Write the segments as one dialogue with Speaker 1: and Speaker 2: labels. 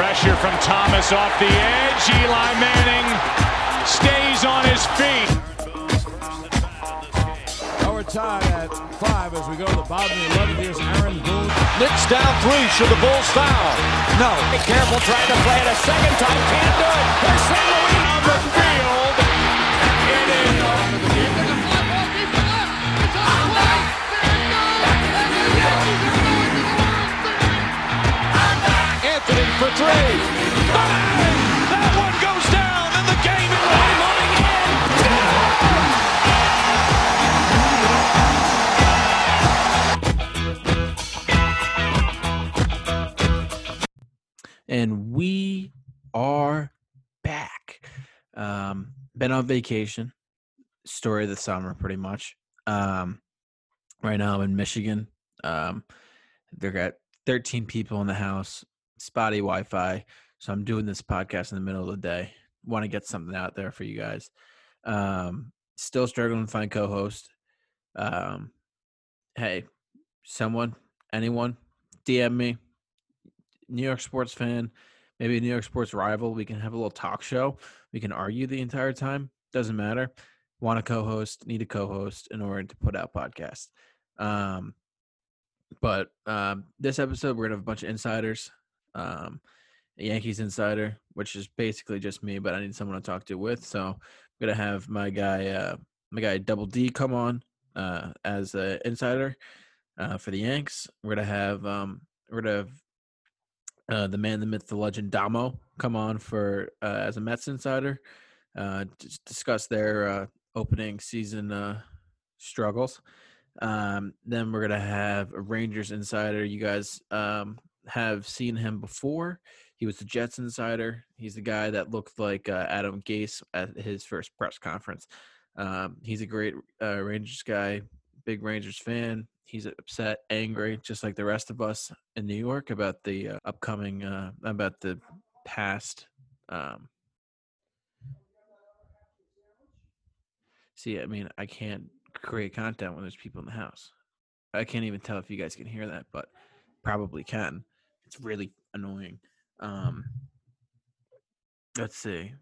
Speaker 1: Pressure from Thomas off the edge. Eli Manning stays on his feet.
Speaker 2: Our tie at five as we go to the bottom of the 11th. Here's Aaron Boone.
Speaker 3: Knicks down three. Should the Bulls foul? No.
Speaker 4: Be careful trying to play it a second time. Can't do it. Here's St. Louis
Speaker 3: for three. Bang! That one goes down, and the game is moving
Speaker 5: and we are back. Um, been on vacation. Story of the summer, pretty much. Um, right now I'm in Michigan. Um, they got 13 people in the house, spotty Wi-Fi. So I'm doing this podcast in the middle of the day. Want to get something out there for you guys. Um, still struggling to find co-host. Um, hey, someone, anyone, DM me. New York sports fan, maybe a New York sports rival. We can have a little talk show. We can argue the entire time. Doesn't matter. Want a co-host? Need a co-host in order to put out podcast. Um, but um, this episode we're gonna have a bunch of insiders. Um, Yankees insider, which is basically just me, but I need someone to talk to with. So I'm gonna have my guy, uh, my guy Double D, come on uh, as an insider uh, for the Yanks. We're gonna have um, we're gonna have uh, the man, the myth, the legend, Damo, come on for uh, as a Mets insider, uh, discuss their uh, opening season uh, struggles. Um, then we're gonna have a Rangers insider. You guys um, have seen him before. He was the Jets insider. He's the guy that looked like uh, Adam Gase at his first press conference. Um, he's a great uh, Rangers guy, big Rangers fan. He's upset, angry, just like the rest of us in New York about the uh, upcoming, uh, about the past. Um, see, I mean, I can't create content when there's people in the house. I can't even tell if you guys can hear that, but probably can. It's really annoying. Um, let's see.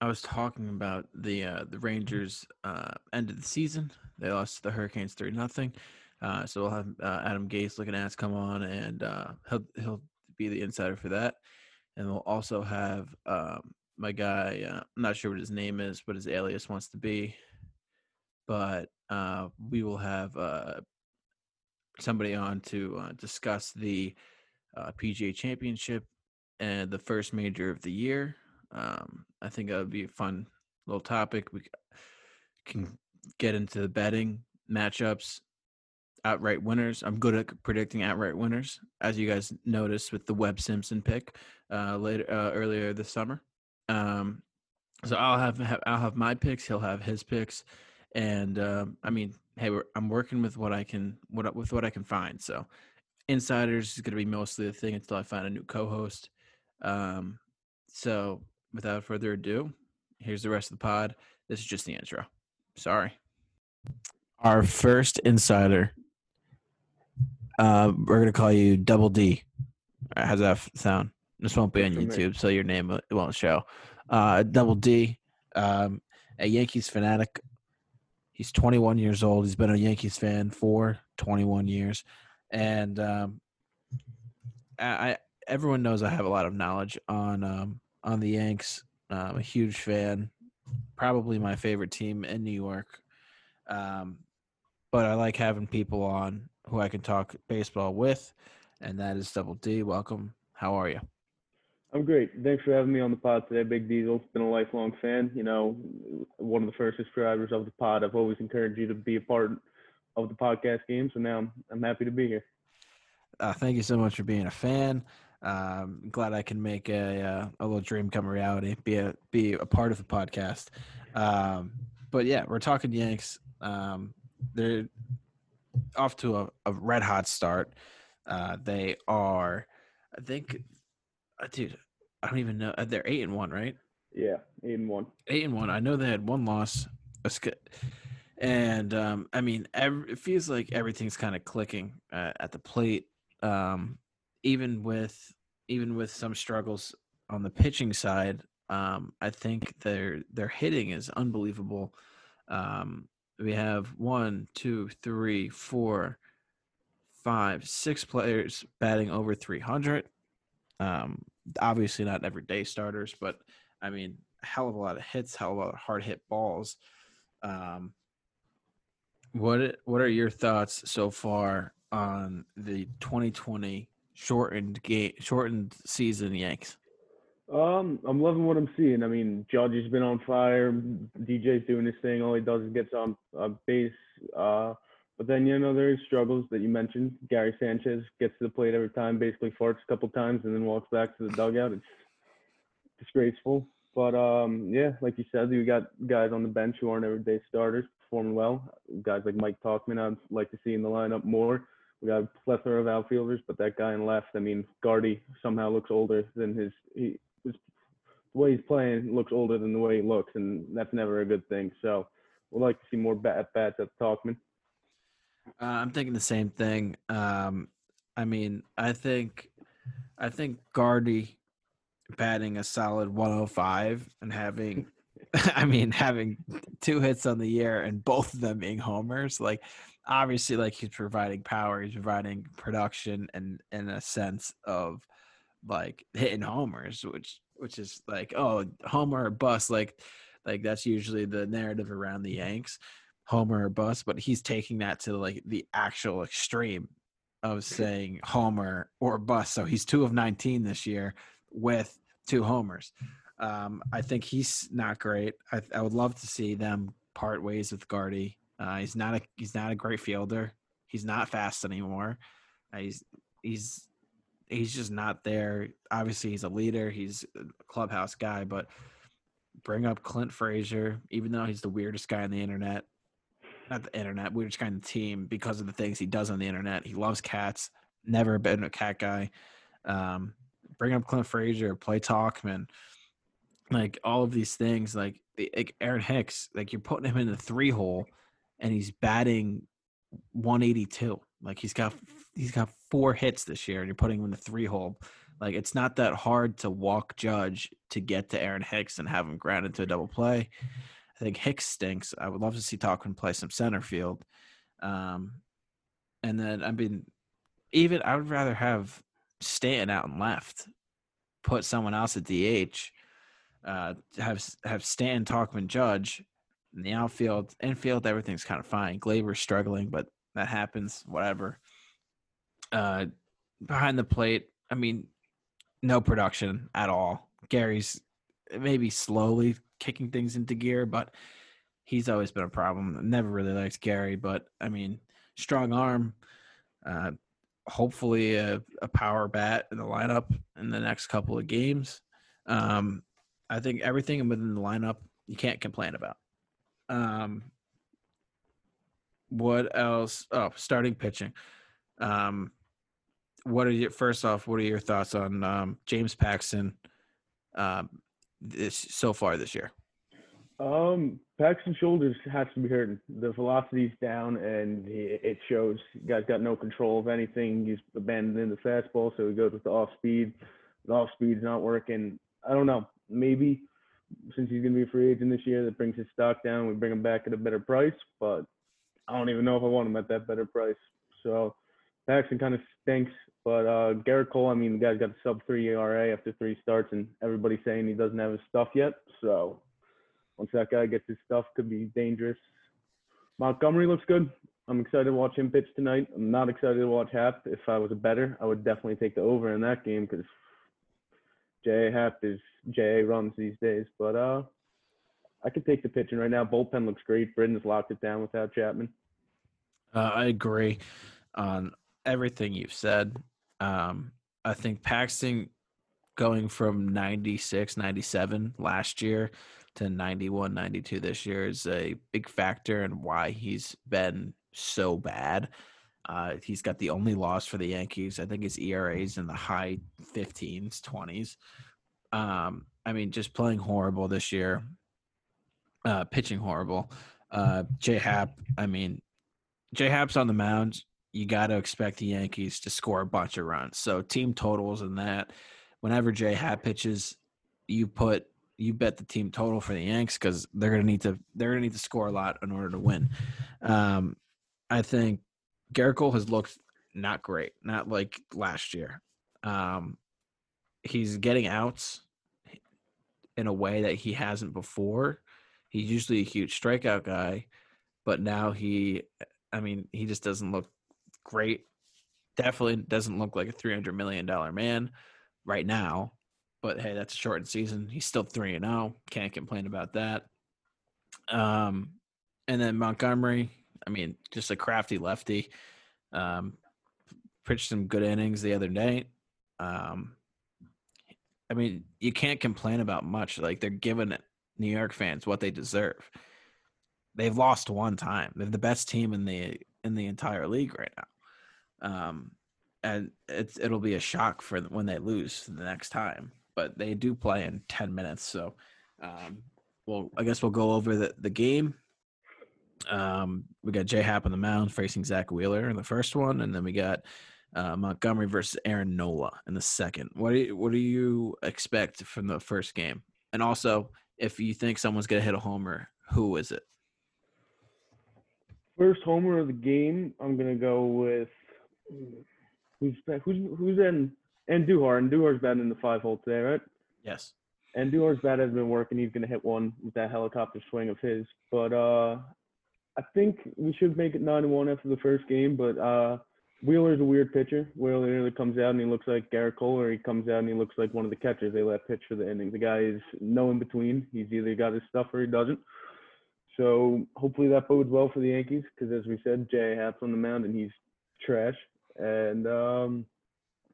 Speaker 5: I was talking about the uh, the Rangers uh, end of the season. They lost to the Hurricanes three nothing. Uh, so we'll have uh, Adam Gase looking ass come on, and uh, he'll he'll be the insider for that. And we'll also have um, my guy. Uh, I'm not sure what his name is, but his alias wants to be. But uh, we will have uh, somebody on to uh, discuss the uh, PGA Championship and the first major of the year. Um, I think that would be a fun little topic. We can get into the betting matchups, outright winners. I'm good at predicting outright winners, as you guys noticed with the Webb Simpson pick uh, later uh, earlier this summer. Um, so I'll have, have I'll have my picks. He'll have his picks, and um, I mean, hey, I'm working with what I can what with what I can find. So insiders is going to be mostly the thing until I find a new co-host. Um, so without further ado, here's the rest of the pod. This is just the intro. Sorry. Our first insider. Uh, we're gonna call you Double D. Uh, How's that sound? This won't be on. YouTube, so your name won't show. Uh, Double D, um, a Yankees fanatic. He's 21 years old. He's been a Yankees fan for 21 years, and um, I, everyone knows I have a lot of knowledge on um, on the Yanks. I'm a huge fan, probably my favorite team in New York. Um, but I like having people on who I can talk baseball with, and that is Double D. Welcome. How are you?
Speaker 6: I'm great. Thanks for having me on the pod today, Big Diesel. Been a lifelong fan. You know, one of the first subscribers of the pod. I've always encouraged you to be a part of the podcast game, so now I'm, I'm happy to be here.
Speaker 5: Uh, thank you so much for being a fan. Um, glad I can make a uh, a little dream come reality. Be a be a part of the podcast. Um, but yeah, we're talking Yanks. Um, they're off to a, a red hot start. Uh, they are, I think, uh, dude. I don't even know. uh, They're eight and one, right?
Speaker 6: Yeah, eight and one.
Speaker 5: eight and one. I know they had one loss. And um, I mean, ev- it feels like everything's kind of clicking uh, at the plate. Um, even with even with some struggles on the pitching side, um, I think their their hitting is unbelievable. Um, we have one, two, three, four, five, six players batting over 300. Um, obviously not everyday starters, but I mean, hell of a lot of hits, hell of a lot of hard hit balls. Um, what what are your thoughts so far on the 2020 shortened shortened season Yanks?
Speaker 6: Um, I'm loving what I'm seeing. I mean, Judge has been on fire. DJ's doing his thing. All he does is gets on base. Uh, but then you know there is struggles that you mentioned. Gary Sanchez gets to the plate every time, basically farts a couple times and then walks back to the dugout. It's disgraceful. But um, yeah, like you said, you got guys on the bench who aren't everyday starters performing well. Guys like Mike Tauchman, I'd like to see in the lineup more. We got a plethora of outfielders, but that guy in left, I mean, Gardy somehow looks older than his he his, the way he's playing looks older than the way he looks, and that's never a good thing. So we'd like to see more bat bats at Tauchman.
Speaker 5: Uh, I'm thinking the same thing. Um, I mean, I think, I think Gardy batting a solid 105 and having, I mean, having two hits on the year and both of them being homers, like obviously, like he's providing power, he's providing production, and in a sense of like hitting homers, which which is like oh homer or bust, like like that's usually the narrative around the Yanks homer or bust, but he's taking that to like the actual extreme of saying homer or bust. So he's two of 19 this year with two homers. Um, I think he's not great. I, I, would love to see them part ways with Gardy. Uh, he's not a he's not a great fielder. He's not fast anymore. Uh, he's he's he's just not there. Obviously, he's a leader. He's a clubhouse guy, but bring up Clint Frazier, even though he's the weirdest guy on the internet not the internet. We are just kind of team because of the things he does on the internet. He loves cats. Never been a cat guy. Um, bring up Clint Frazier, play Tauchman, like all of these things. Like, like Aaron Hicks, like you're putting him in the three hole, and he's batting 182. Like he's got he's got four hits this year, and you're putting him in the three hole. Like it's not that hard to walk Judge to get to Aaron Hicks and have him ground into a double play. I think Hicks stinks. I would love to see Tauchman play some center field. Um, and then I mean, even I would rather have Stanton out and left, put someone else at DH, uh, have have Stanton, Tauchman, Judge in the outfield, infield. Everything's kind of fine. Gleyber's struggling, but that happens. Whatever. Uh, behind the plate, I mean, no production at all. Gary's maybe slowly kicking things into gear, but he's always been a problem. Never really liked Gary, but I mean, strong arm. Uh, hopefully, a, a, power bat in the lineup in the next couple of games. Um, I think everything within the lineup you can't complain about. Um, what else? Oh, starting pitching. Um, what are your first off? What are your thoughts on um, James Paxton? Um, this so far this year?
Speaker 6: Um, Paxton shoulders has to be hurting. The velocity's down, and it shows. guy's got no control of anything. He's abandoning the fastball, so he goes with the off speed. The off speed's not working. I don't know. Maybe since he's gonna be a free agent this year, that brings his stock down. We bring him back at a better price, but I don't even know if I want him at that bettor price. So Paxton kind of stinks. But uh, Gerrit Cole, I mean, the guy's got a sub three ERA after three starts, and everybody's saying he doesn't have his stuff yet. So once that guy gets his stuff, could be dangerous. Montgomery looks good. I'm excited to watch him pitch tonight. I'm not excited to watch Happ. If I was a better, I would definitely take the over in that game because J.A. Happ is J.A. runs these days. But uh, I could take the pitching right now. Bullpen looks great. Britton's locked it down without Chapman.
Speaker 5: Uh, I agree on everything you've said. Um, I think Paxton going from 96, 97 last year to 91, 92 this year is a big factor in why he's been so bad. Uh, he's got the only loss for the Yankees. I think his ERA is in the high 15s, 20s. Um, I mean, just playing horrible this year, uh, pitching horrible. Uh, J Happ, I mean, J Happ's on the mound you got to expect the Yankees to score a bunch of runs. So team totals and that whenever Jay Happ pitches, you put you bet the team total for the Yanks because they're gonna need to they're gonna need to score a lot in order to win. Um, I think Gerrit Cole has looked not great, not like last year. Um, he's getting outs in a way that he hasn't before. He's usually a huge strikeout guy, but now he, I mean, he just doesn't look great. Definitely doesn't look like a three hundred million dollar man right now. But hey, that's a shortened season. He's still three and zero. Can't complain about that. Um, and then Montgomery. I mean, just a crafty lefty. Um, pitched some good innings the other night. Um, I mean, you can't complain about much. Like they're giving New York fans what they deserve. They've lost one time. They're the best team in the in the entire league right now. Um, and it's it'll be a shock for when they lose the next time. But they do play in ten minutes, so um, well, I guess we'll go over the the game. Um, we got Jay Happ on the mound facing Zach Wheeler in the first one, and then we got uh, Montgomery versus Aaron Nola in the second. What do you, what do you expect from the first game? And also, if you think someone's gonna hit a homer, who is it?
Speaker 6: First homer of the game, I'm gonna go with who's who's who's in Andujar. And Duhar's batting in the five hole today, right?
Speaker 5: Yes.
Speaker 6: Andujar's bat has been working. He's gonna hit one with that helicopter swing of his. But uh, I think we should make it nine one after the first game. But uh, Wheeler's a weird pitcher. Wheeler either comes out and he looks like Gerrit Cole, or he comes out and he looks like one of the catchers they let pitch for the inning. The guy is no in between. He's either got his stuff or he doesn't. So hopefully that bodes well for the Yankees, because as we said, Jay Happ's on the mound and he's trash. And um,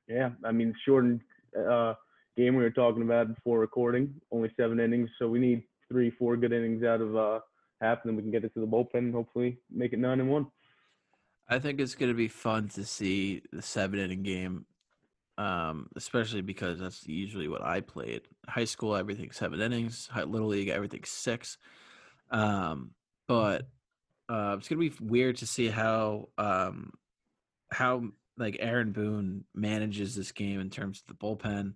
Speaker 6: yeah, I mean, shortened uh, game we were talking about before recording, only seven innings, so we need three, four good innings out of uh, Happ, and we can get it to the bullpen and hopefully make it nine and one.
Speaker 5: I think it's going to be fun to see the seven inning game, um, especially because that's usually what I played. High school, everything's seven innings. High, little league, everything's six. Um, but uh, it's going to be weird to see how um, how like Aaron Boone manages this game in terms of the bullpen,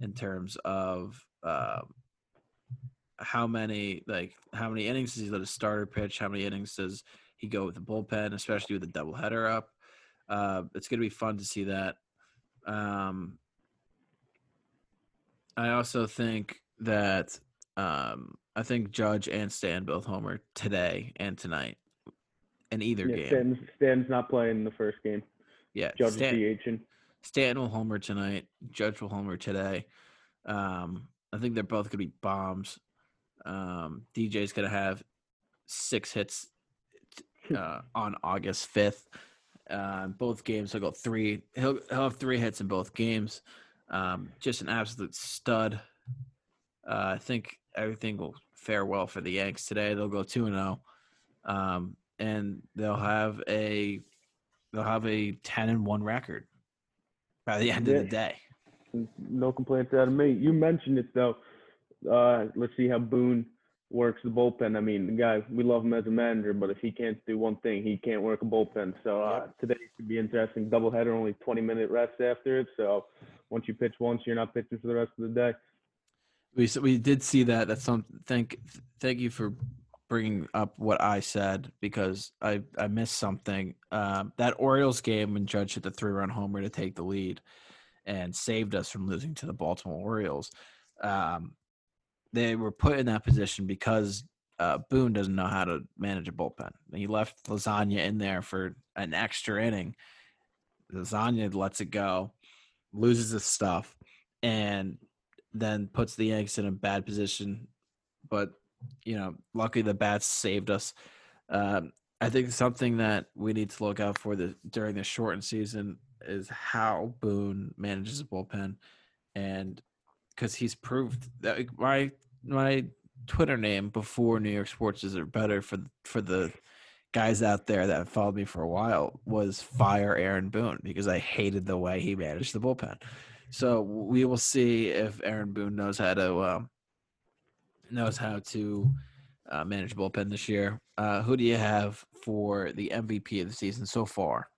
Speaker 5: in terms of uh, how many like how many innings does he let a starter pitch? How many innings does he go with the bullpen, especially with the doubleheader up? Uh, it's going to be fun to see that. Um, I also think that um, I think Judge and Stan both homer today and tonight in either
Speaker 6: Yeah,
Speaker 5: game.
Speaker 6: Stan's, Stan's not playing the first game.
Speaker 5: yeah,
Speaker 6: Judge
Speaker 5: Stan-
Speaker 6: is DHing.
Speaker 5: Stanton will homer tonight. Judge will homer today. Um, I think they're both gonna be bombs. Um, DJ's gonna have six hits uh, on August fifth. Uh, both games he'll go three. He'll he'll have three hits in both games. Um, just an absolute stud. Uh, I think everything will fare well for the Yanks today. They'll go two and zero, um, and they'll have a they'll have a ten and one record by the end of the day.
Speaker 6: No complaints out of me. You mentioned it though. Uh, let's see how Boone works the bullpen. I mean, the guy we love him as a manager, but if he can't do one thing, he can't work a bullpen. So uh, today should be interesting. Doubleheader, only 20 minute rest after it. So once you pitch once, you're not pitching for the rest of the day.
Speaker 5: We s- we did see that. That's some thank thank you for bringing up what I said because I I missed something. Um, that Orioles game when Judge hit the three run homer to take the lead and saved us from losing to the Baltimore Orioles. Um, they were put in that position because uh, Boone doesn't know how to manage a bullpen. He left Lasagna in there for an extra inning. Lasagna lets it go, loses his stuff, and then puts the Yanks in a bad position. But you know, luckily the bats saved us. Um, I think something that we need to look out for the during the shortened season is how Boone manages a bullpen, and because he's proved that my my Twitter name before New York Sports is better for for the guys out there that followed me for a while was fire Aaron Boone because I hated the way he managed the bullpen. So we will see if Aaron Boone knows how to um, knows how to uh, manage bullpen this year. Uh, who do you have for the MVP of the season so far?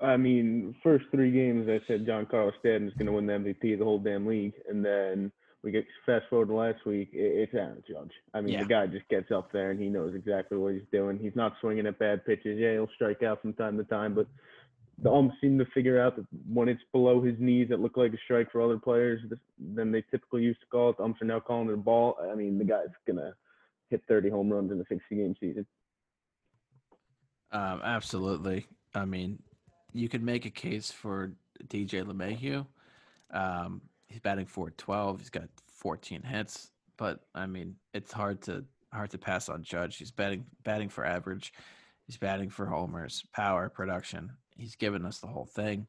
Speaker 6: I mean, first three games, I said Giancarlo Stanton's going to win the MVP of the whole damn league, and then we get fast forward to last week. It's Aaron Judge. I mean,
Speaker 5: Yeah.
Speaker 6: the guy just gets up there and he knows exactly what he's doing. He's not swinging at bad pitches. Yeah, he'll strike out from time to time, but the umps seem to figure out that when it's below his knees, that look like a strike for other players. th- Than they typically used to call it. The umps are now calling it a ball. I mean, the guy's gonna hit 30 home runs in a 60 game season.
Speaker 5: Um, absolutely. I mean, you could make a case for DJ LeMahieu. Um, he's batting 412. He's got 14 hits, but I mean, it's hard to hard to pass on Judge. He's batting batting for average. He's batting for homers, power, production. He's given us the whole thing.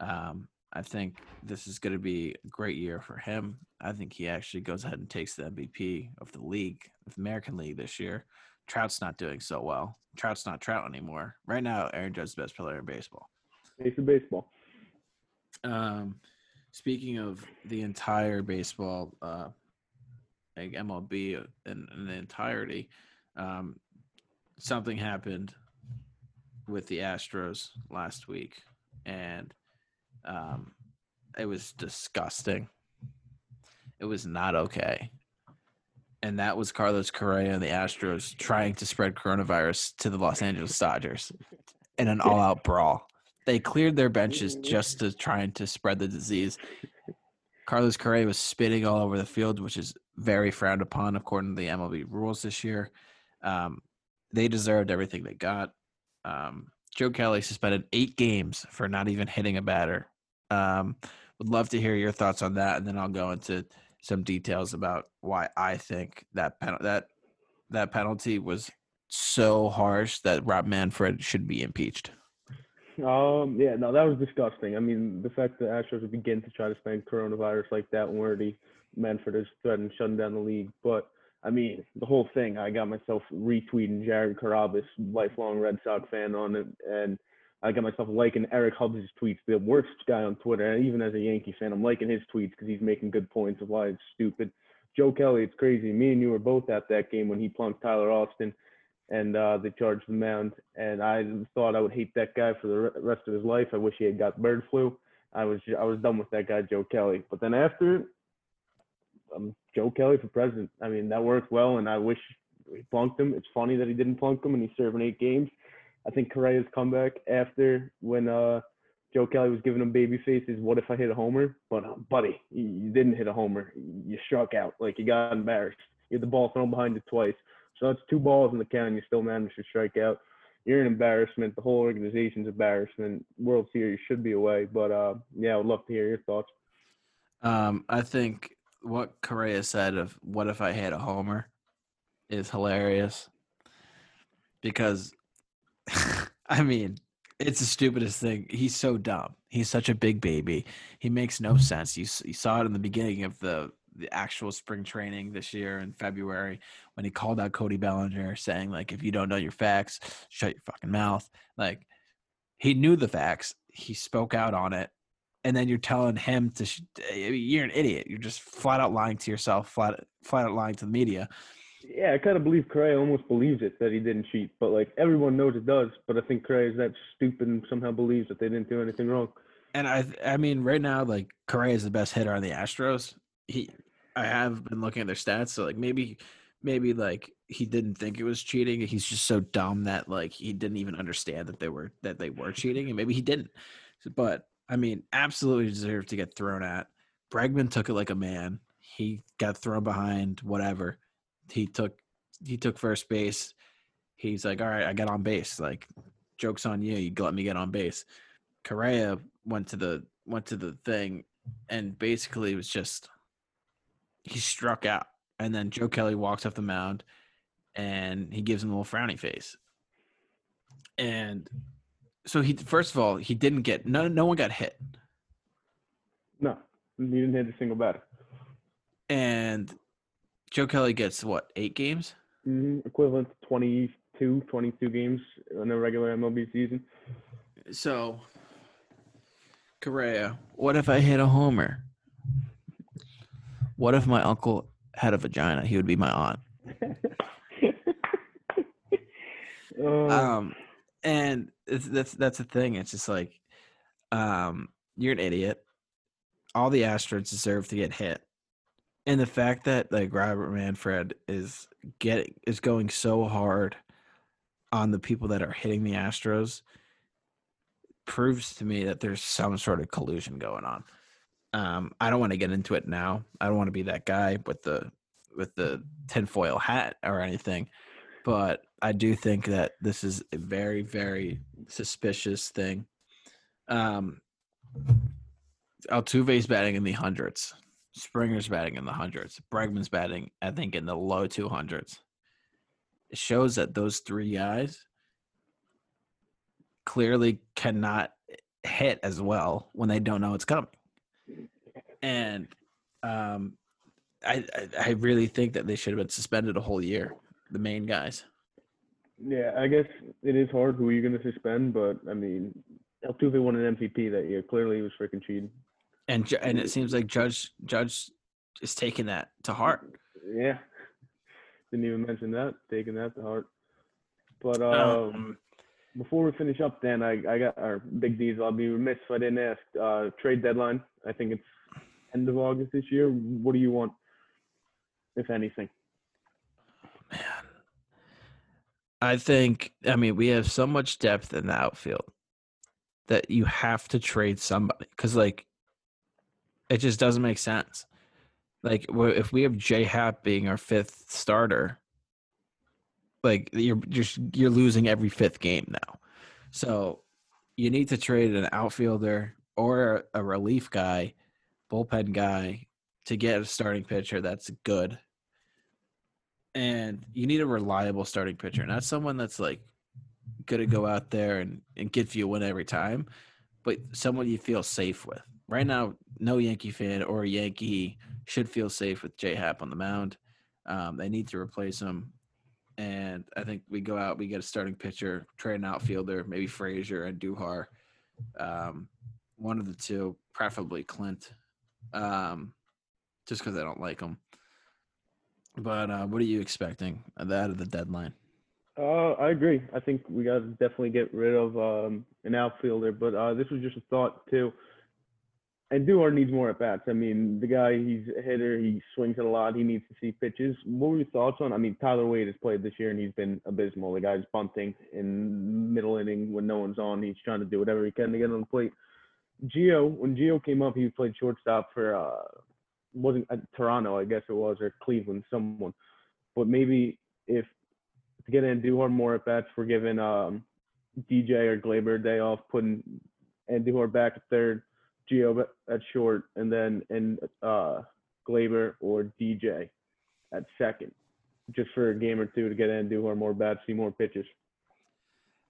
Speaker 5: Um, I think this is going to be a great year for him. I think he actually goes ahead and takes the MVP of the league, of the American League this year. Trout's not doing so well. Trout's not Trout anymore. Right now, Aaron Judge's the best player in baseball.
Speaker 6: Baseball.
Speaker 5: Um, speaking of the entire baseball, uh, like MLB in, in the entirety, um, something happened with the Astros last week, and um, it was disgusting. It was not okay. And that was Carlos Correa and the Astros trying to spread coronavirus to the Los Angeles Dodgers in an all out brawl. They cleared their benches just to trying to spread the disease. Carlos Correa was spitting all over the field, which is very frowned upon according to the MLB rules this year. Um, they deserved everything they got. Um, Joe Kelly suspended eight games for not even hitting a batter. Um, would love to hear your thoughts on that, and then I'll go into some details about why I think that pen- that that penalty was so harsh that Rob Manfred should be impeached.
Speaker 6: Um, yeah, no, that was disgusting. I mean, the fact that Astros would begin to try to spread coronavirus like that when already Manfred has threatened shutting down the league. But I mean, the whole thing, I got myself retweeting Jared Carrabis, lifelong Red Sox fan, on it, and I got myself liking Eric Hubbs' tweets, the worst guy on Twitter. And even as a Yankee fan, I'm liking his tweets because he's making good points of why it's stupid. Joe Kelly, it's crazy. Me and you were both at that game when he plunked Tyler Austin and uh, they charged the mound. And I thought I would hate that guy for the rest of his life. I wish he had got bird flu. I was I was done with that guy, Joe Kelly. But then after, um, Joe Kelly for president. I mean, that worked well, and I wish he plunked him. It's funny that he didn't plunk him, and he's serving eight games. I think Correa's comeback after when uh, Joe Kelly was giving him baby faces, what if I hit a homer? But uh, buddy, you, you didn't hit a homer. You struck out. Like you got embarrassed. You had the ball thrown behind you twice. So that's two balls in the count, and you still managed to strike out. You're an embarrassment. The whole organization's embarrassment. World Series should be away. But uh, yeah, I would love to hear your thoughts.
Speaker 5: Um, I think what Correa said of "What if I hit a homer" is hilarious because, I mean, it's the stupidest thing. He's so dumb. He's such a big baby. He makes no sense. You you saw it in the beginning of the the actual spring training this year in February when he called out Cody Bellinger saying like, "If you don't know your facts, shut your fucking mouth." Like, he knew the facts. He spoke out on it and then you're telling him to sh- eh, you're an idiot you're just flat out lying to yourself flat flat out lying to the media
Speaker 6: Yeah, I kind of believe Correa almost believes it that he didn't cheat, but like everyone knows it does. But I think Correa is that stupid and somehow believes that they didn't do anything wrong.
Speaker 5: and i i mean right now like Correa is the best hitter on the astros he i have been looking at their stats so like maybe maybe like he didn't think it was cheating he's just so dumb that like he didn't even understand that they were that they were cheating and maybe he didn't. But i mean absolutely deserved to get thrown at. Bregman took it like a man. He got thrown behind whatever. He took he took first base. He's like all right i got on base. Like jokes on you. You let me get on base. Correa went to the went to the thing and basically was just he struck out and then Joe Kelly walks off the mound and he gives him a little frowny face. And so he first of all, he didn't get no no one got hit.
Speaker 6: No, he didn't hit a single batter.
Speaker 5: And Joe Kelly gets what, 8 games?
Speaker 6: hmm Equivalent to 22, 22 games in a regular MLB season.
Speaker 5: So Correa, what if I hit a homer? What if my uncle had a vagina? He would be my aunt.
Speaker 6: Uh,
Speaker 5: um and it's, that's that's the thing it's just like um, you're an idiot. All the Astros deserve to get hit, and the fact that like Robert Manfred is getting is going so hard on the people that are hitting the Astros proves to me that there's some sort of collusion going on. Um, I don't want to get into it now. I don't want to be that guy with the with the tinfoil hat or anything, but I do think that this is a very very suspicious thing. Um, Altuve's batting in the hundreds. Springer's batting in the hundreds. Bregman's batting, I think, in the low two hundreds. It shows that those three guys clearly cannot hit as well when they don't know it's coming. And um, I, I I really think that they should have been suspended a whole year. The main guys.
Speaker 6: Yeah, I guess it is hard who you're going to suspend, but I mean, Altuve won an MVP that year. Clearly, he was freaking cheating.
Speaker 5: And and it seems like Judge Judge is taking that to heart.
Speaker 6: Yeah, didn't even mention that. Taking that to heart. But um,
Speaker 5: Um,
Speaker 6: before we finish up, Dan, I, I got our big D's. I'll be remiss if I didn't ask. Uh, trade deadline. I think it's end of August this year. What do you want, if anything?
Speaker 5: man, I think I mean we have so much depth in the outfield that you have to trade somebody because like it just doesn't make sense. Like if we have J Happ being our fifth starter, like you're just you're losing every fifth game now. So you need to trade an outfielder or a relief guy, bullpen guy to get a starting pitcher that's good. And you need a reliable starting pitcher, not someone that's like going to go out there and, and give you a win every time, but someone you feel safe with. Right now, no Yankee fan or Yankee should feel safe with J Happ on the mound. Um, they need to replace him. And I think we go out, we get a starting pitcher, trade an outfielder, maybe Frazier Andujar. Um, one of the two, preferably Clint, um, just because I don't like them. But uh, what are you expecting out of the deadline?
Speaker 6: Uh, I agree. I think we got to definitely get rid of um, an outfielder. But uh, this was just a thought too. Andujar needs more at bats. I mean, the guy, he's a hitter. He swings it a lot. He needs to see pitches. What were your thoughts on? I mean, Tyler Wade has played this year and he's been abysmal. The guy's bunting in middle inning when no one's on. He's trying to do whatever he can to get on the plate. Gio, when Gio came up, he played shortstop for uh, wasn't uh, Toronto, I guess it was, or Cleveland, someone. But maybe if to get Andujar more at bats, we're giving um, DJ or Gleyber a day off, putting Andujar back at third, Gio at short, and then and uh, Gleyber or DJ at second, just for a game or two to get Andujar more bats, see more pitches.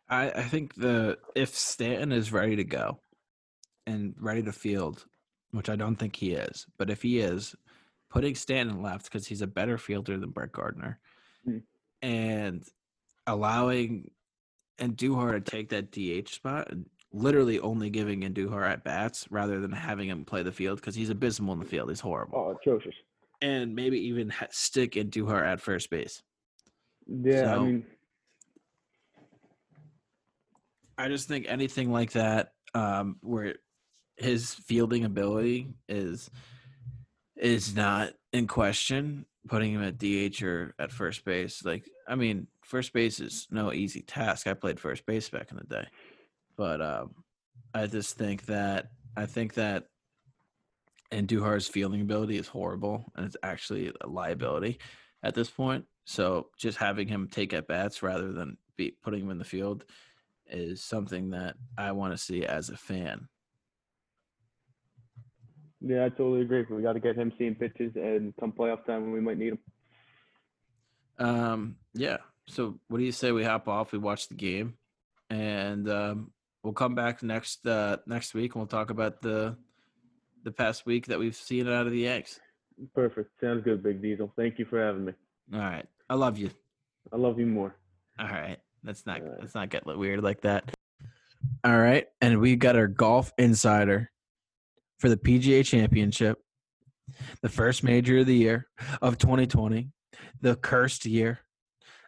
Speaker 5: I, I think the if Stanton is ready to go and ready to field, which I don't think he is, but if he is, putting Stanton left because he's a better fielder than Brett Gardner,
Speaker 6: Hmm.
Speaker 5: and allowing Andujar to take that DH spot and literally only giving Andujar at bats rather than having him play the field because he's abysmal in the field. He's horrible.
Speaker 6: Oh, atrocious.
Speaker 5: And maybe even ha- stick Andujar at first base.
Speaker 6: Yeah, I mean,
Speaker 5: I just think anything like that, um, where his fielding ability is is not in question, putting him at DH or at first base. Like, I mean, first base is no easy task. I played first base back in the day, but um, I just think that I think that Andujar's fielding ability is horrible, and it's actually a liability at this point. So, just having him take at bats rather than be putting him in the field is something that I want to see as a fan.
Speaker 6: Yeah, I totally agree. We got to get him seeing pitches, and come playoff time when we might need him.
Speaker 5: Um, yeah. So, what do you say we hop off? We watch the game, and um, we'll come back next uh, next week, and we'll talk about the the past week that we've seen out of the Yanks.
Speaker 6: Perfect. Sounds good, Big Diesel. Thank you for having me.
Speaker 5: All right. I love you.
Speaker 6: I love you more.
Speaker 5: All right. Let's not
Speaker 6: right.
Speaker 5: let's not get weird like that. All right, and we got our golf insider for the PGA Championship, the first major of the year of 2020, the cursed year.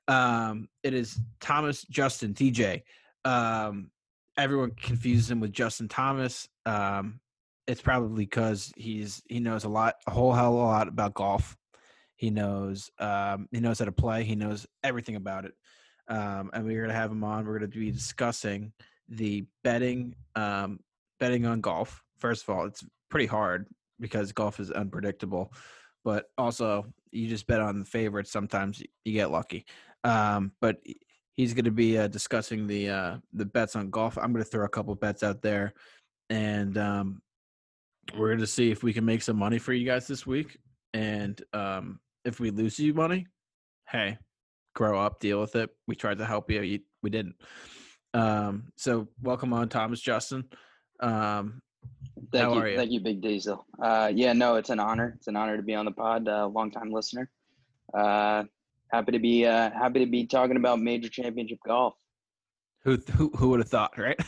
Speaker 5: Um, it is Thomas Justin TJ. Um, everyone confuses him with Justin Thomas. Um, it's probably because he's he knows a lot, a whole hell of a lot about golf. He knows um, he knows how to play. He knows everything about it. Um, and we're gonna have him on. We're gonna be discussing the betting um, betting on golf. First of all, it's pretty hard because golf is unpredictable, but also you just bet on the favorites. Sometimes you get lucky. Um, but he's going to be uh, discussing the uh, the bets on golf. I'm going to throw a couple bets out there, and um, we're going to see if we can make some money for you guys this week. And um, if we lose you money, hey, grow up, deal with it. We tried to help you, you we didn't. Um, so welcome on, Thomas Justin. Um,
Speaker 7: Thank
Speaker 5: How
Speaker 7: you,
Speaker 5: are you?
Speaker 7: thank you, Big Diesel. Uh, yeah, no, it's an honor. It's an honor to be on the pod. Uh, long time listener. Uh, happy to be uh, happy to be talking about major championship golf.
Speaker 5: who who who would have thought, right?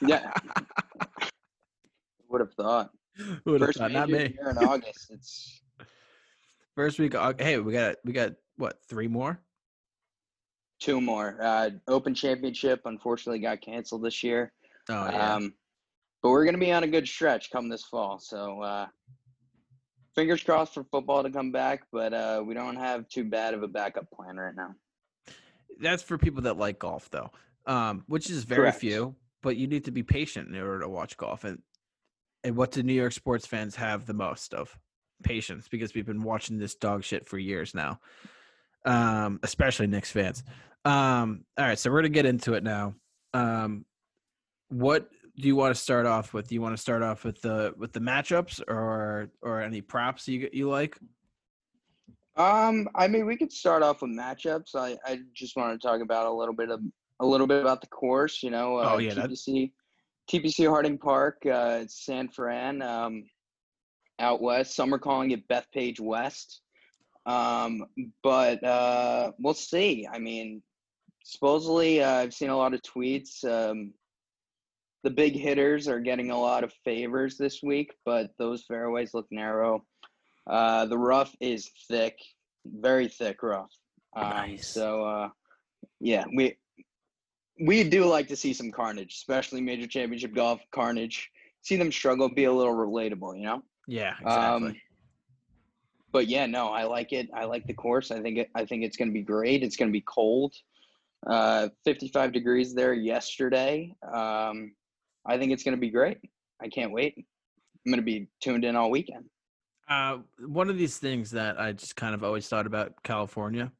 Speaker 7: Yeah. Would have thought.
Speaker 5: who would have thought? Not me.
Speaker 7: here in August. It's
Speaker 5: First week. Hey, we got we got what three more?
Speaker 7: two more. Uh, Open Championship unfortunately got canceled this year.
Speaker 5: Oh yeah.
Speaker 7: Um, but we're gonna be on a good stretch come this fall. So uh, fingers crossed for football to come back. But uh, we don't have too bad of a backup plan right now.
Speaker 5: That's for people that like golf, though, um, which is very
Speaker 7: Correct.
Speaker 5: few. But you need to be patient in order to watch golf, and and what do New York sports fans have the most of? Patience, because we've been watching this dog shit for years now. Um, especially Knicks fans. Um, all right, so we're gonna get into it now. Um, what do you want to start off with? Do you want to start off with the with the matchups or or any props you you like?
Speaker 7: Um, I mean, we could start off with matchups. I, I just want to talk about a little bit of a little bit about the course. You know, uh,
Speaker 5: Oh, yeah, that-
Speaker 7: TPC, TPC Harding Park, uh, San Fran, um, out west. Some are calling it Bethpage West. Um, but uh, we'll see. I mean, supposedly, uh, I've seen a lot of tweets. Um, the big hitters are getting a lot of favors this week, but those fairways look narrow. Uh, the rough is thick, very thick rough. Um,
Speaker 5: Nice.
Speaker 7: So, uh, yeah, we we do like to see some carnage, especially major championship golf carnage. See them struggle, be a little relatable, you know.
Speaker 5: Yeah, exactly.
Speaker 7: Um, but yeah, no, I like it. I like the course. I think it. I think it's going to be great. It's going to be cold. Uh, 55 degrees there yesterday. Um, I think it's going to be great. I can't wait. I'm going to be tuned in all weekend.
Speaker 5: Uh, one of these things that I just kind of always thought about California,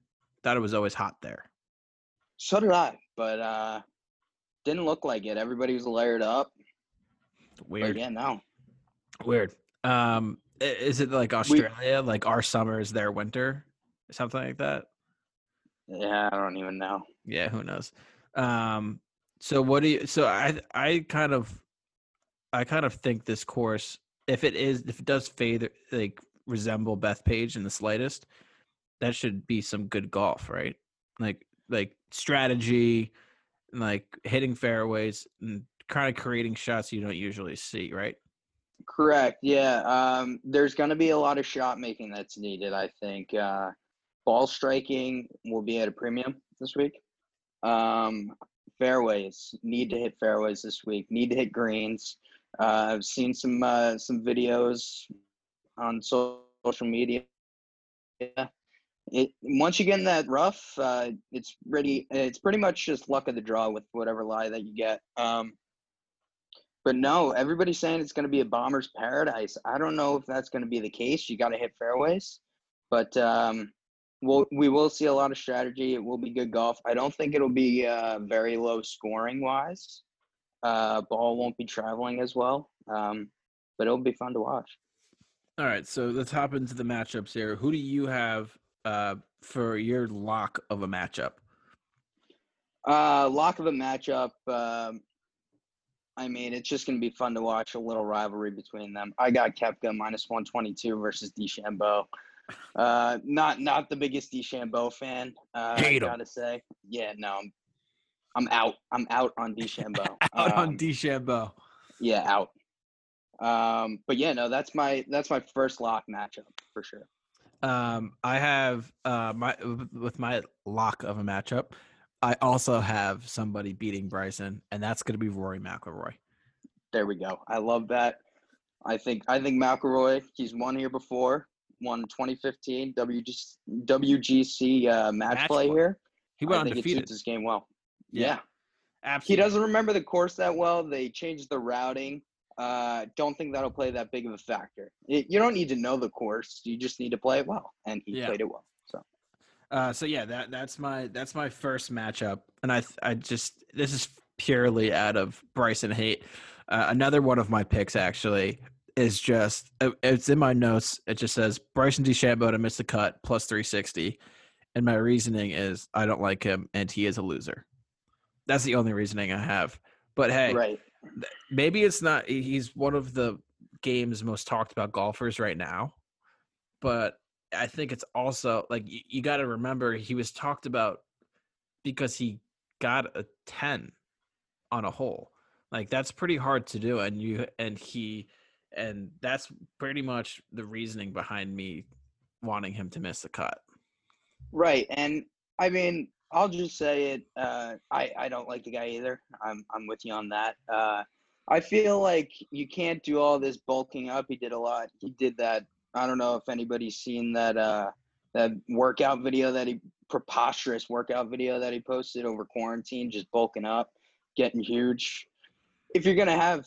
Speaker 5: thought it was always hot there.
Speaker 7: So did I, but uh, didn't look like it. Everybody was layered up.
Speaker 5: Weird,
Speaker 7: But yeah, no.
Speaker 5: weird. Um, is it like Australia? like our summer is their winter, something like that?
Speaker 7: Yeah, I don't even know.
Speaker 5: Yeah, who knows? Um, so what do you? So I I kind of I kind of think this course, if it is, if it does fade like resemble Bethpage in the slightest, that should be some good golf, right? Like like strategy, like hitting fairways and kind of creating shots you don't usually see, right?
Speaker 7: Correct. Yeah. Um, there's going to be a lot of shot making that's needed. I think uh, ball striking will be at a premium this week. Um, fairways need to hit fairways this week. Need to hit greens. Uh, I've seen some uh, some videos on social media. It once you get in that rough, uh, it's pretty. It's pretty much just luck of the draw with whatever lie that you get. Um, but no, everybody's saying it's going to be a bomber's paradise. I don't know if that's going to be the case. You got to hit fairways, but um, we'll we will see a lot of strategy. It will be good golf. I don't think it'll be uh, very low scoring wise. Uh, ball won't be traveling as well, um, but it'll be fun to watch.
Speaker 5: All right, so let's hop into the matchups here. Who do you have uh, for your lock of a matchup?
Speaker 7: Uh, lock of a matchup. Um, I mean, it's just going to be fun to watch a little rivalry between them. I got Koepka minus one twenty two versus DeChambeau. Uh, not not the biggest DeChambeau fan. Uh, I
Speaker 5: Hate
Speaker 7: gotta say, yeah, no, I'm, I'm out. I'm out on DeChambeau.
Speaker 5: Out on
Speaker 7: Um,
Speaker 5: DeChambeau.
Speaker 7: yeah, out. Um, but yeah, no, that's my that's my first lock matchup for sure.
Speaker 5: Um, I have uh my with my lock of a matchup. I also have somebody beating Bryson, and that's going to be Rory McIlroy.
Speaker 7: There we go. I love that. I think I think McIlroy. He's won here before. Won 2015 WGC, WGC uh, match,
Speaker 5: Match
Speaker 7: play
Speaker 5: play.
Speaker 7: here.
Speaker 5: He
Speaker 7: I
Speaker 5: went
Speaker 7: think it
Speaker 5: undefeated.
Speaker 7: suits his game well.
Speaker 5: Yeah,
Speaker 7: Yeah. He doesn't remember the course that well. They changed the routing. Uh, don't think that'll play that big of a factor. It, you don't need to know the course. You just need to play it well, and he
Speaker 5: Yeah.
Speaker 7: played it well. So
Speaker 5: Uh, so yeah, that that's my that's my first matchup, and I I just this is purely out of Bryson hate. Uh, another one of my picks actually is just uh, it's in my notes. It just says Bryson DeChambeau to miss the cut plus three sixty, and my reasoning is I don't like him and he is a loser. That's the only reasoning I have. But hey,
Speaker 7: right,
Speaker 5: maybe it's not he's one of the game's most talked about golfers right now but i think it's also like you, you got to remember he was talked about because he got a 10 on a hole like that's pretty hard to do and you and he and that's pretty much the reasoning behind me wanting him to miss the cut
Speaker 7: right. And I mean, I'll just say it. Uh, I I don't like the guy either. I'm I'm with you on that. Uh, I feel like you can't do all this bulking up. He did a lot. He did that. I don't know if anybody's seen that uh, that workout video that he preposterous workout video that he posted over quarantine, just bulking up, getting huge. If you're gonna have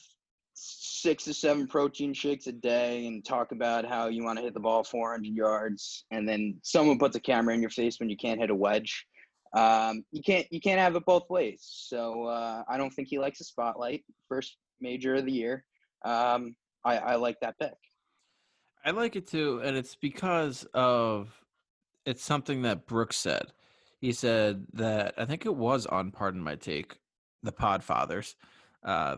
Speaker 7: six to seven protein shakes a day and talk about how you want to hit the ball 400 yards, and then someone puts a camera in your face when you can't hit a wedge, um, you can't you can't have it both ways. So uh, I don't think he likes the spotlight. First major of the year. Um, I, I like that pick.
Speaker 5: I like it too, and it's because of it's something that Brooks said. He said that I think it was on Pardon My Take, the Podfathers, uh,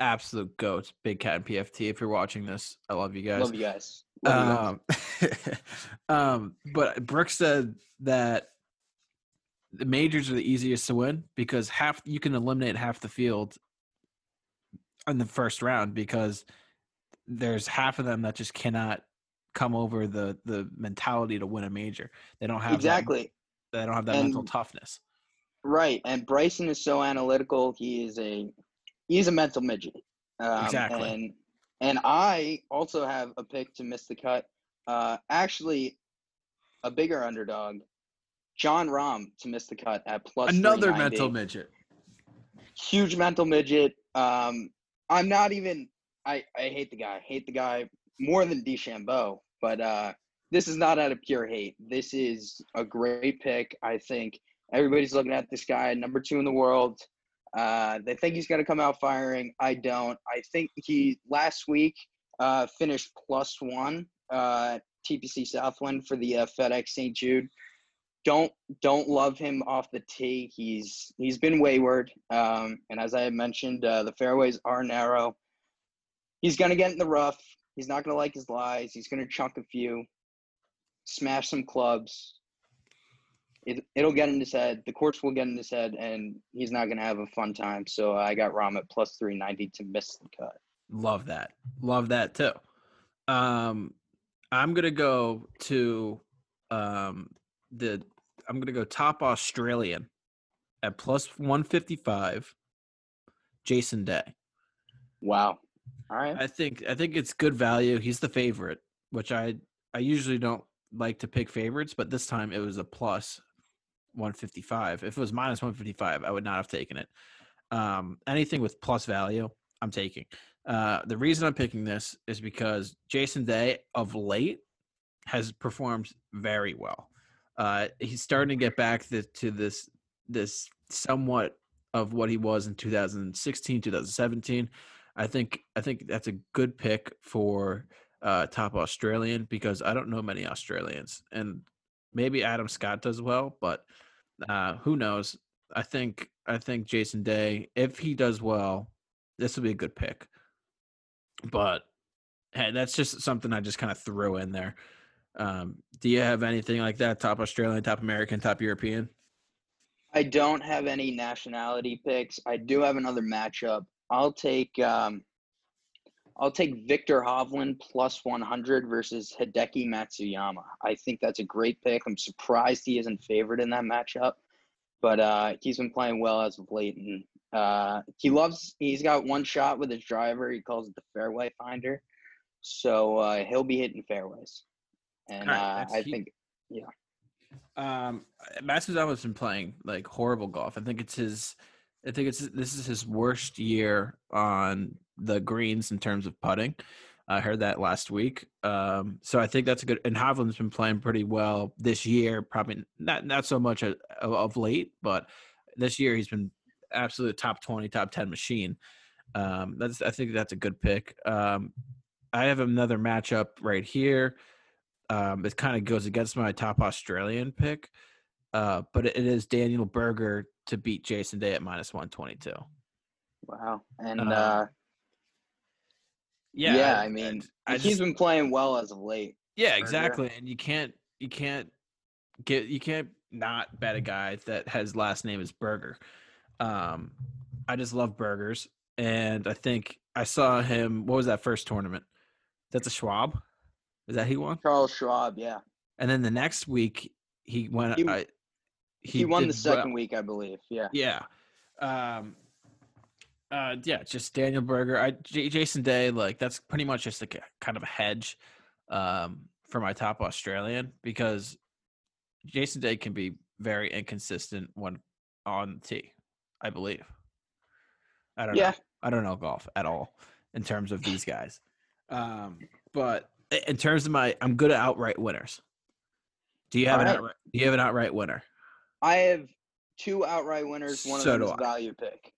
Speaker 5: absolute goats, Big Cat and PFT. If you're watching this, I love you guys.
Speaker 7: Love you guys. Love you guys.
Speaker 5: Um, um, but Brooks said that the majors are the easiest to win because half you can eliminate half the field in the first round because there's half of them that just cannot come over the the mentality to win a major. They don't have that-
Speaker 7: exactly.
Speaker 5: they don't have that mental toughness.
Speaker 7: Right, and Bryson is so analytical. He is a he's a mental midget. Um,
Speaker 5: Exactly.
Speaker 7: And and I also have a pick to miss the cut. Uh, actually, a bigger underdog, Jon Rahm to miss the cut at plus
Speaker 5: Another mental midget.
Speaker 7: huge mental midget. Um, I'm not even. I I hate the guy. I hate the guy more than DeChambeau. But uh, this is not out of pure hate. This is a great pick. I think everybody's looking at this guy, number two in the world. Uh, they think he's going to come out firing. I don't. I think he last week uh, finished plus one uh, TPC Southwind for the uh, FedEx St. Jude. Don't don't love him off the tee. He's he's been wayward, um, and as I had mentioned, uh, the fairways are narrow. He's gonna get in the rough. He's not gonna like his lies. He's gonna chunk a few, smash some clubs. It, it'll get in his head. The course will get in his head, and he's not gonna have a fun time. So I got Rahm at plus three ninety to miss the cut.
Speaker 5: Love that. Love that too. Um, I'm gonna go to um the I'm gonna go top Australian at plus 155. Jason Day.
Speaker 7: Wow. All right.
Speaker 5: I think I think it's good value. He's the favorite, which I I usually don't like to pick favorites, but this time it was a plus 155. If it was minus 155, I would not have taken it. Um, anything with plus value, I'm taking. Uh, the reason I'm picking this is because Jason Day of late has performed very well. Uh, he's starting to get back to, to this this somewhat of what he was in 2016, 2017. I think I think that's a good pick for uh, top Australian because I don't know many Australians, and maybe Adam Scott does well, but uh, who knows? I think I think Jason Day, if he does well, this will be a good pick. But hey, that's just something I just kind of threw in there. Um, do you have anything like that? Top Australian, top American, top European?
Speaker 7: I don't have any nationality picks. I do have another matchup. I'll take um, I'll take Viktor Hovland plus 100 versus Hideki Matsuyama. I think that's a great pick. I'm surprised he isn't favored in that matchup. but uh, he's been playing well as of late, and uh, he loves. He's got one shot with his driver. He calls it the fairway finder, so uh, he'll be hitting fairways, and
Speaker 5: right,
Speaker 7: uh, I
Speaker 5: key.
Speaker 7: think yeah.
Speaker 5: Um, Matsuzawa's been playing like horrible golf. I think it's his. I think it's this is his worst year on the greens in terms of putting. I heard that last week. Um, so I think that's a good. And Hovland's been playing pretty well this year. Probably not not so much of, of late, but this year he's been absolute top twenty, top ten machine. Um, that's I think that's a good pick. Um, I have another matchup right here. Um, it kind of goes against my top Australian pick, uh, but it is Daniel Berger to beat Jason Day at minus one twenty two.
Speaker 7: wow, and
Speaker 5: Um,
Speaker 7: uh,
Speaker 5: Yeah,
Speaker 7: yeah,
Speaker 5: I-
Speaker 7: I mean,
Speaker 5: I
Speaker 7: he's been playing well as of late.
Speaker 5: Yeah, exactly. And you can't you can't get you can't not bet a guy that has last name is Burger. Um I just love burgers. And I think I saw him what was that first tournament? That's a Schwab? Is that he won?
Speaker 7: Charles Schwab, yeah,
Speaker 5: And then the next week he went
Speaker 7: He-
Speaker 5: I,
Speaker 7: he, won the
Speaker 5: did well.
Speaker 7: second week, I believe. Yeah,
Speaker 5: Yeah. Um uh yeah, just Daniel Berger. I J- Jason Day like that's pretty much just a kind of a hedge um for my top Australian because Jason Day can be very inconsistent when on the tee, I believe. I don't
Speaker 7: yeah.
Speaker 5: know. I don't know golf at all in terms of these guys. Um but in terms of my I'm good at outright winners. Do you have an
Speaker 7: Alright.
Speaker 5: outright do you have an outright winner?
Speaker 7: I have two outright winners. One
Speaker 5: So
Speaker 7: of them is
Speaker 5: I.
Speaker 7: value pick.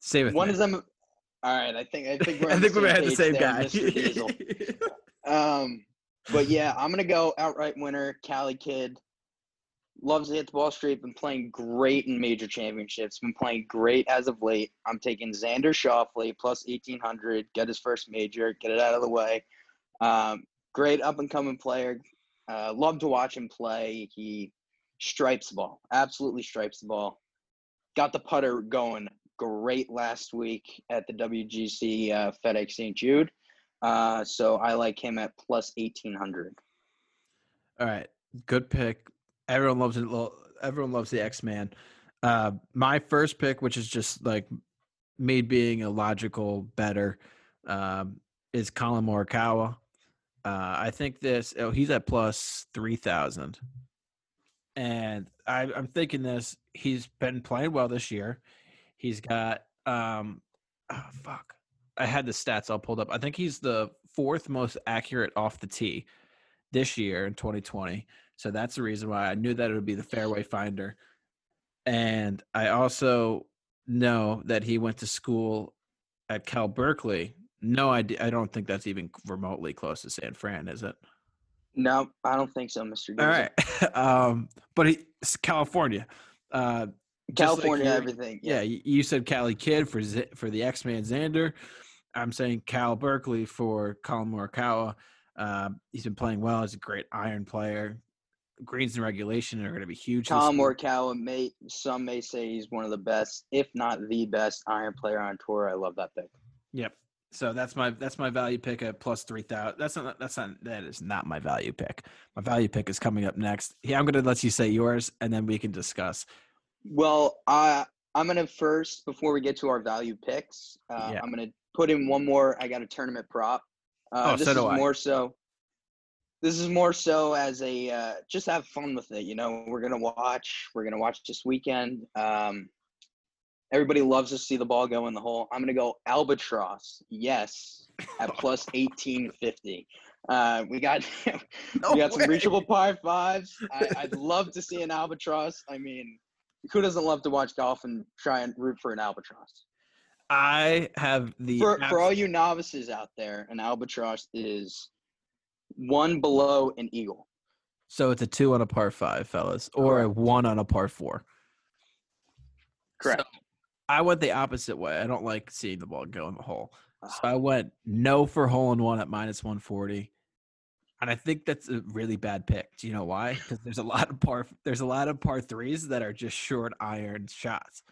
Speaker 5: Say with
Speaker 7: One
Speaker 5: me.
Speaker 7: of them. All right, I think I think we're.
Speaker 5: I think we
Speaker 7: the
Speaker 5: might have the same guy.
Speaker 7: Mr. Diesel. Um, but yeah, I'm gonna go outright winner. Cali kid loves to hit the ball straight. Been playing great in major championships. Been playing great as of late. I'm taking Xander Schauffele plus 1800. Get his first major. Get it out of the way. Um, great up and coming player. Uh, love to watch him play. He stripes the ball. Absolutely stripes the ball. Got the putter going great last week at the WGC uh, FedEx St. Jude. Uh, so I like him at plus 1800.
Speaker 5: All right, good pick. Everyone loves it. Everyone loves the X Man. Uh, my first pick, which is just like me being a logical bettor, um, is Collin Morikawa. Uh, I think this. Oh, he's at plus three thousand, and I, I'm thinking this. He's been playing well this year. He's got um, oh, fuck. I had the stats all pulled up. I think he's the fourth most accurate off the tee this year in 2020. So that's the reason why I knew that it would be the fairway finder. And I also know that he went to school at Cal Berkeley. No idea. I don't think that's even remotely close to San Fran, is it?
Speaker 7: No, I don't think so, Mr.
Speaker 5: All right. um, but he, it's California. Uh, just like
Speaker 7: California, everything.
Speaker 5: yeah, you, you said Cali Kid for Z- for the X Man Xander. I'm saying Cal Berkeley for Collin Morikawa. Uh, he's been playing well. He's a great iron player. Greens and regulation are going to be huge. Collin.
Speaker 7: Morikawa, may some may say he's one of the best, if not the best, iron player on tour. I love that pick.
Speaker 5: Yep. So that's my that's my value pick at plus three thousand. That's not that's not that is not my value pick. My value pick is coming up next. Yeah, I'm going to let you say yours, and then we can discuss.
Speaker 7: Well, I I'm gonna first before we get to our value picks. Uh,
Speaker 5: Yeah.
Speaker 7: I'm gonna put in one more. I got a tournament prop. Uh,
Speaker 5: Oh,
Speaker 7: this
Speaker 5: so do
Speaker 7: is
Speaker 5: I.
Speaker 7: more so. This is more so as a uh, just have fun with it. You know, we're gonna watch. We're gonna watch this weekend. Um, everybody loves to see the ball go in the hole. I'm gonna go albatross. Yes, at plus eighteen fifty. Uh, we got
Speaker 5: No
Speaker 7: we got some reachable par fives. I, I'd love to see an albatross. I mean, who doesn't love to watch golf and try and root for an albatross?
Speaker 5: I have the
Speaker 7: For,
Speaker 5: abs-
Speaker 7: for all you novices out there, an albatross is one below an eagle.
Speaker 5: so it's a two on a par five, fellas, or a one on a par four.
Speaker 7: Correct.
Speaker 5: So, I went the opposite way. I don't like seeing the ball go in the hole. So
Speaker 7: Ah,
Speaker 5: I went no for hole in one at minus 140. And I think that's a really bad pick. Do you know why? Because there's a lot of par there's a lot of par threes that are just short iron shots.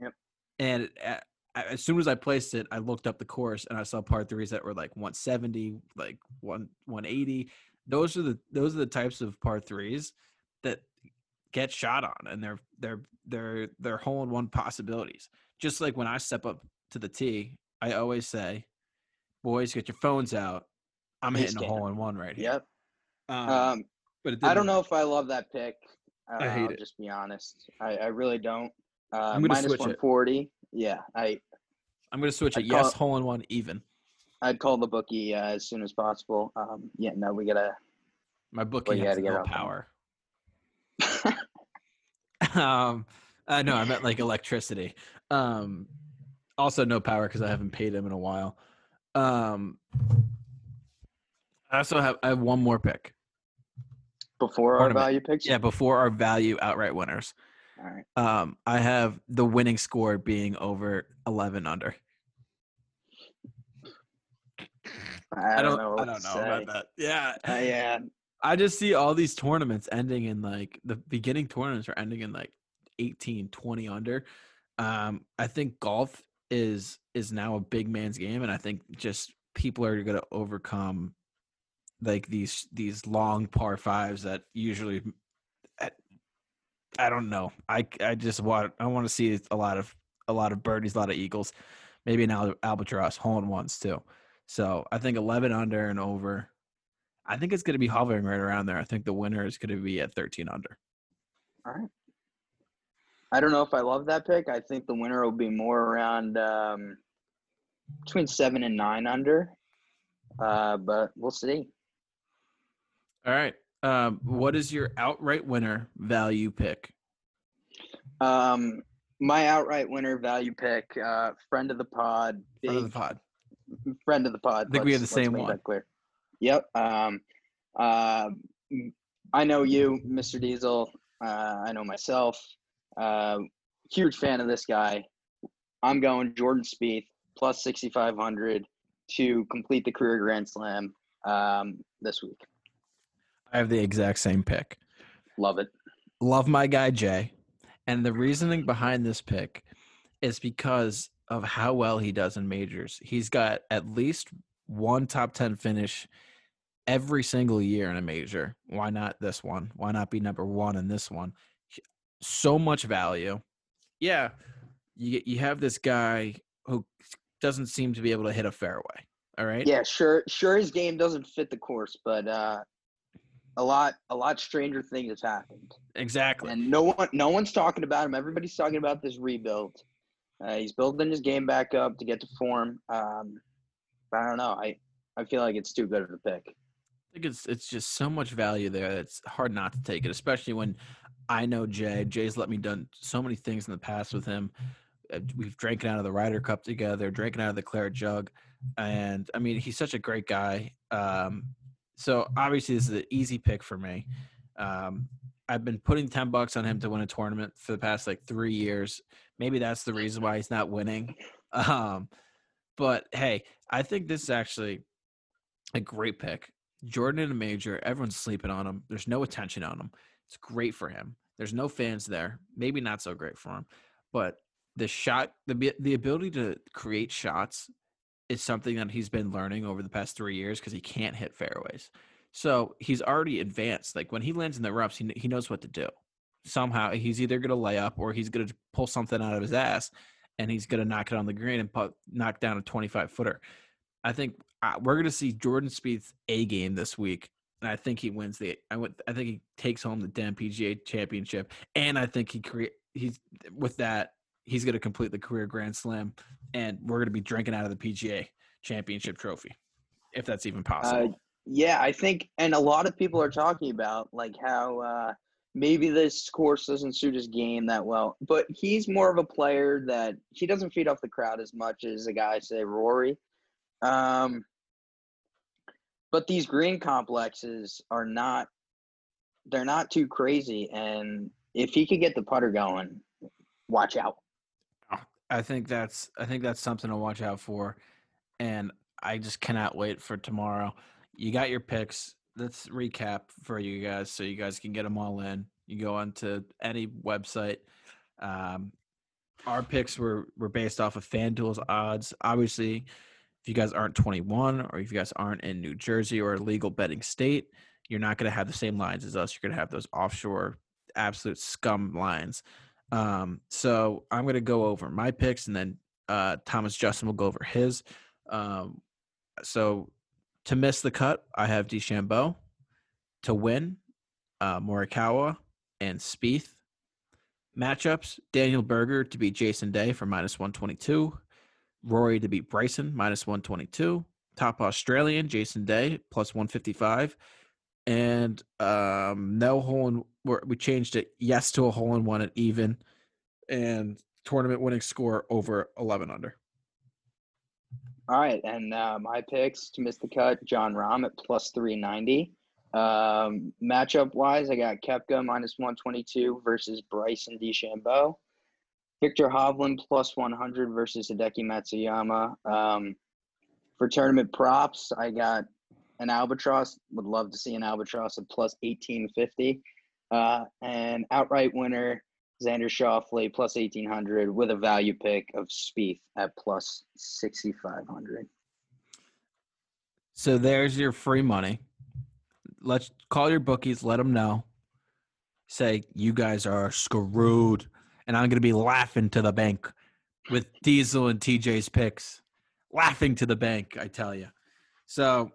Speaker 7: Yep.
Speaker 5: And a- a- as soon as I placed it, I looked up the course and I saw par threes that were like 170, like one 180. Those are the those are the types of par threes that get shot on and they're they're they're they're hole in one possibilities. Just like when I step up to the tee, I always say, "Boys, get your phones out. I'm hitting a hole in one right here."
Speaker 7: Yep.
Speaker 5: Um,
Speaker 7: Um,
Speaker 5: but it
Speaker 7: I don't know if I love that pick. Uh,
Speaker 5: I hate
Speaker 7: I'll
Speaker 5: it.
Speaker 7: just be honest. I, I really don't. Uh,
Speaker 5: I'm gonna
Speaker 7: minus
Speaker 5: switch it.
Speaker 7: 140. Yeah, I
Speaker 5: I'm gonna switch it.
Speaker 7: I'd call
Speaker 5: Yes,
Speaker 7: it-
Speaker 5: hole in one even.
Speaker 7: I'd call the bookie uh, as soon as possible. Um, yeah, no, we gotta.
Speaker 5: My bookie has no power. um, uh, no, I meant like electricity. Um, also no power because I haven't paid him in a while. Um, I also have I have one more pick.
Speaker 7: Before our value picks.
Speaker 5: Yeah, before our value outright winners.
Speaker 7: All right.
Speaker 5: Um, I have the winning score being over eleven under.
Speaker 7: I, don't, know.
Speaker 5: I don't know
Speaker 7: say.
Speaker 5: about that. Yeah,
Speaker 7: Uh, yeah,
Speaker 5: I just see all these tournaments ending in like the beginning tournaments are ending in like 18, 20 under. Um, I think golf is is now a big man's game, and I think just people are going to overcome like these these long par fives that usually. I, don't know. I I just want I want to see a lot of a lot of birdies, a lot of eagles, maybe an albatross, hole in ones too. So I think 11 under and over. I think it's going to be hovering right around there. I think the winner is going to be at 13 under.
Speaker 7: all right. I don't know if I love that pick. I think the winner will be more around um, between seven and nine under. Uh, but we'll see.
Speaker 5: All right. Um, what is your outright winner value pick?
Speaker 7: Um, my outright winner value pick, uh, friend of the pod, big
Speaker 5: Front of the pod.
Speaker 7: friend of the pod.
Speaker 5: I think we have
Speaker 7: let's-
Speaker 5: the
Speaker 7: let's
Speaker 5: same one.
Speaker 7: Clear. Yep. Um, uh, I know you, Mr. Diesel. Uh, I know myself. Uh, huge fan of this guy. I'm going Jordan Spieth plus 6,500 to complete the career Grand Slam um, this week.
Speaker 5: I have the exact same pick.
Speaker 7: Love it.
Speaker 5: Love my guy Jay, and the reasoning behind this pick is because of how well he does in majors. He's got at least one top 10 finish every single year in a major. Why not this one? Why not be number 1 in this one? So much value. Yeah, you you have this guy who doesn't seem to be able to hit a fairway. All right?
Speaker 7: Yeah, sure. Sure, his game doesn't fit the course, but uh, a lot, a lot stranger things have happened.
Speaker 5: Exactly.
Speaker 7: and no one no one's talking about him everybody's talking about this rebuild uh, he's building his game back up to get to form um but i don't know i i feel like it's too good of a pick
Speaker 5: I think it's it's just so much value there. It's hard not to take it, especially when I know Jay. Jay's let me done so many things in the past with him. Uh, We've drinking out of the Ryder Cup together, drinking out of the Claret Jug, and I mean he's such a great guy. Um, so obviously this is an easy pick for me. Um, I've been putting ten bucks on him to win a tournament for the past like three years. Maybe that's the reason why he's not winning. Um, but hey, I think this is actually a great pick. Jordan in a major, everyone's sleeping on him. There's no attention on him. It's great for him. There's no fans there. Maybe not so great for him, but the shot, the the ability to create shots is something that he's been learning over the past three years because he can't hit fairways. So he's already advanced. Like when he lands in the roughs, he he knows what to do. Somehow he's either going to lay up or he's going to pull something out of his ass, and he's going to knock it on the green and put, knock down a 25 footer. I think uh, we're going to see Jordan Spieth's A game this week, and I think he wins the. I went. I think he takes home the damn PGA Championship, and I think he create. He's with that. He's going to complete the career Grand Slam, and we're going to be drinking out of the PGA Championship trophy, if that's even possible.
Speaker 7: uh yeah i think and a lot of people are talking about like how uh maybe this course doesn't suit his game that well but he's more of a player that he doesn't feed off the crowd as much as a guy say rory um but these green complexes are not they're not too crazy and if he could get the putter going watch out
Speaker 5: I think that's I think that's something to watch out for, and I just cannot wait for tomorrow. You got your picks. Let's recap for you guys so you guys can get them all in. You go onto any website. Um, our picks were were based off of FanDuel's odds. Obviously, if you guys aren't 21 or if you guys aren't in New Jersey or a legal betting state, you're not going to have the same lines as us. You're going to have those offshore absolute scum lines. Um, so I'm gonna go over my picks, and then uh, Thomas Justin will go over his. Um, so to miss the cut, I have DeChambeau. To win, uh, Morikawa and Spieth. Matchups: Daniel Berger to beat Jason Day for minus 122. Rory to beat Bryson minus 122. Top Australian Jason Day plus 155. And um, no hole in we're- changed it yes to a hole in one at even, and tournament winning score over 11 under.
Speaker 7: All right, and uh, my picks to miss the cut: Jon Rahm at plus three ninety. Um, matchup wise, I got Koepka minus one twenty two versus Bryson DeChambeau. Viktor Hovland plus one hundred versus Hideki Matsuyama. Um, for tournament props, I got an albatross. Would love to see an albatross at plus eighteen fifty. Uh, and outright winner Xander Schauffele plus eighteen hundred with a value pick of Spieth at plus sixty five hundred.
Speaker 5: So there's your free money. Let's call your bookies, let them know. Say you guys are screwed, and I'm gonna be laughing to the bank with Diesel and TJ's picks, laughing to the bank. I tell you. So,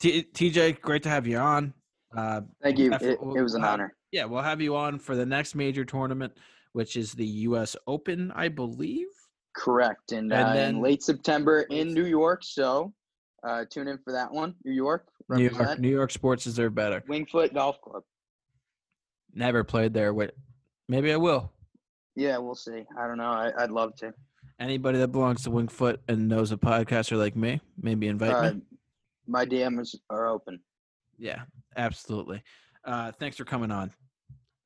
Speaker 5: T- TJ, great to have you on. Uh,
Speaker 7: Thank you. It, it was an
Speaker 5: uh,
Speaker 7: honor.
Speaker 5: yeah, we'll have you on for the next major tournament, which is the U.S. Open, I believe.
Speaker 7: Correct. And,
Speaker 5: and
Speaker 7: uh,
Speaker 5: then-
Speaker 7: in late September in New York. So uh, tune in for that one. New York.
Speaker 5: New York, New York sports deserve better.
Speaker 7: Winged Foot Golf Club.
Speaker 5: Never played there. Wait, maybe I will.
Speaker 7: Yeah, we'll see. I don't know. I, I'd love to.
Speaker 5: Anybody that belongs to Winged Foot and knows a podcaster like me, maybe invite
Speaker 7: Uh,
Speaker 5: me.
Speaker 7: My DMs are open.
Speaker 5: Yeah, absolutely. Uh, thanks for coming on.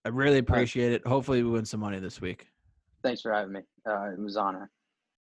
Speaker 5: I really appreciate it. Hopefully, we win some money this week.
Speaker 7: Thanks for having me. Uh, it was an honor.